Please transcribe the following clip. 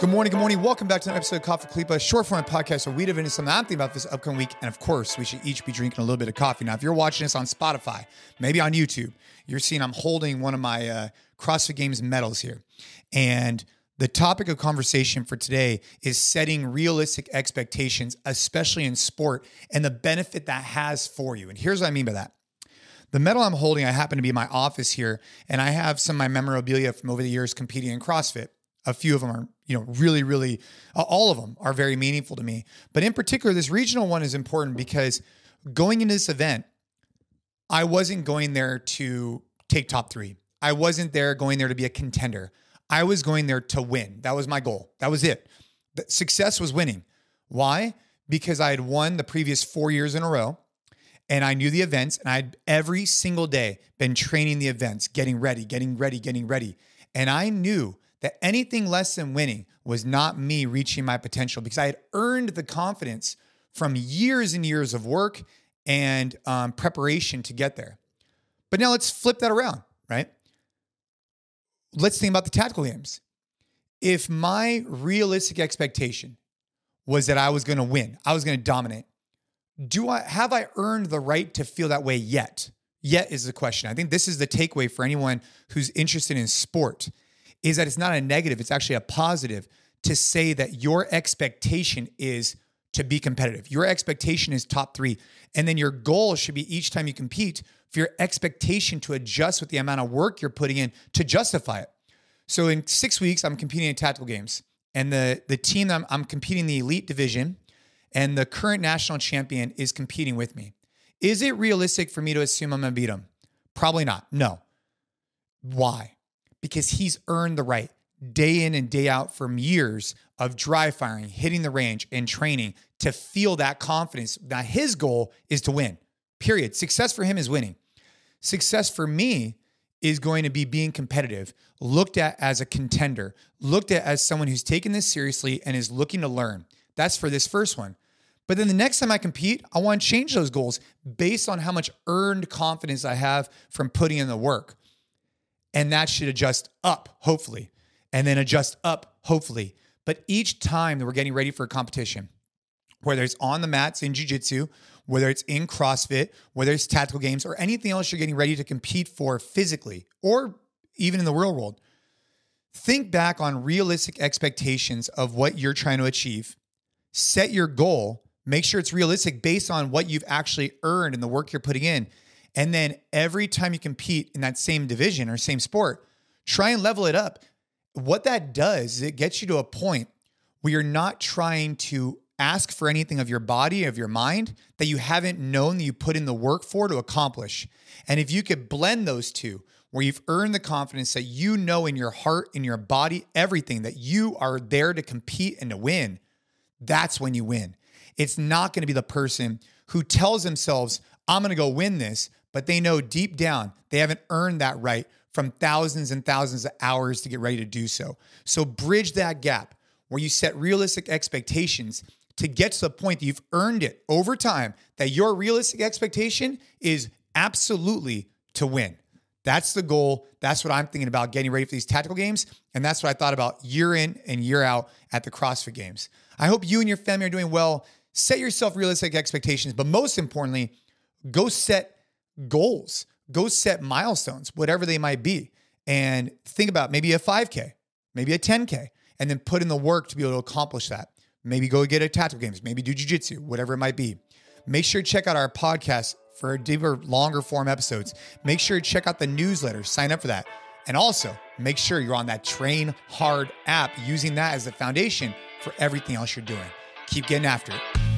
Good morning, good morning. Welcome back to an episode of Coffee Khalipa, short form podcast where we dive into something I'm thinking about this upcoming week. And of course, we should each be drinking a little bit of coffee. Now, if you're watching this on Spotify, maybe on YouTube, you're seeing I'm holding one of my uh, CrossFit Games medals here. And the topic of conversation for today is setting realistic expectations, especially in sport, and the benefit that has for you. And here's what I mean by that. The medal I'm holding, I happen to be in my office here, and I have some of my memorabilia from over the years competing in CrossFit. A few of them are, you know, really, really, uh, all of them are very meaningful to me. But in particular, this regional one is important because going into this event, I wasn't going there to take top three. I wasn't there going there to be a contender. I was going there to win. That was my goal. That was it. Success was winning. Why? Because I had won the previous four years in a row and I knew the events and I'd every single day been training the events, getting ready, getting ready, getting ready. And I knew that anything less than winning was not me reaching my potential because I had earned the confidence from years and years of work and um, preparation to get there. But now let's flip that around, right? Let's think about the tactical games. If my realistic expectation was that I was going to win, I was going to dominate, do I have I earned the right to feel that way yet? Yet is the question. I think this is the takeaway for anyone who's interested in sport is that it's not a negative, it's actually a positive to say that your expectation is to be competitive. Your expectation is top 3. And then your goal should be each time you compete for your expectation to adjust with the amount of work you're putting in to justify it. So in 6 weeks I'm competing in tactical games and the the team that I'm, I'm competing in the elite division and the current national champion is competing with me. Is it realistic for me to assume I'm to beat him? Probably not. No. Why? Because he's earned the right day in and day out from years of dry firing, hitting the range, and training to feel that confidence that his goal is to win. Period. Success for him is winning. Success for me is going to be being competitive, looked at as a contender, looked at as someone who's taking this seriously and is looking to learn. That's for this first one. But then the next time I compete, I want to change those goals based on how much earned confidence I have from putting in the work. And that should adjust up, hopefully, and then adjust up, hopefully. But each time that we're getting ready for a competition, whether it's on the mats in jujitsu, whether it's in CrossFit, whether it's tactical games, or anything else you're getting ready to compete for physically, or even in the real world, think back on realistic expectations of what you're trying to achieve set your goal, make sure it's realistic based on what you've actually earned and the work you're putting in. And then every time you compete in that same division or same sport, try and level it up. What that does is it gets you to a point where you're not trying to ask for anything of your body, of your mind that you haven't known that you put in the work for to accomplish. And if you could blend those two, where you've earned the confidence that you know in your heart, in your body, everything that you are there to compete and to win, that's when you win. It's not going to be the person who tells themselves, I'm going to go win this, but they know deep down they haven't earned that right from thousands and thousands of hours to get ready to do so. So bridge that gap where you set realistic expectations to get to the point that you've earned it over time, that your realistic expectation is absolutely to win. That's the goal. That's what I'm thinking about getting ready for these tactical games. And that's what I thought about year in and year out at the CrossFit Games. I hope you and your family are doing well. Set yourself realistic expectations, but most importantly, go set goals, go set milestones, whatever they might be. And think about maybe a 5K, maybe a 10K, and then put in the work to be able to accomplish that. Maybe go get a tactical games, maybe do jujitsu, whatever it might be. Make sure to check out our podcast for deeper, longer form episodes. Make sure to check out the newsletter, sign up for that. And also make sure you're on that Train Hard app, using that as the foundation for everything else you're doing. Keep getting after it.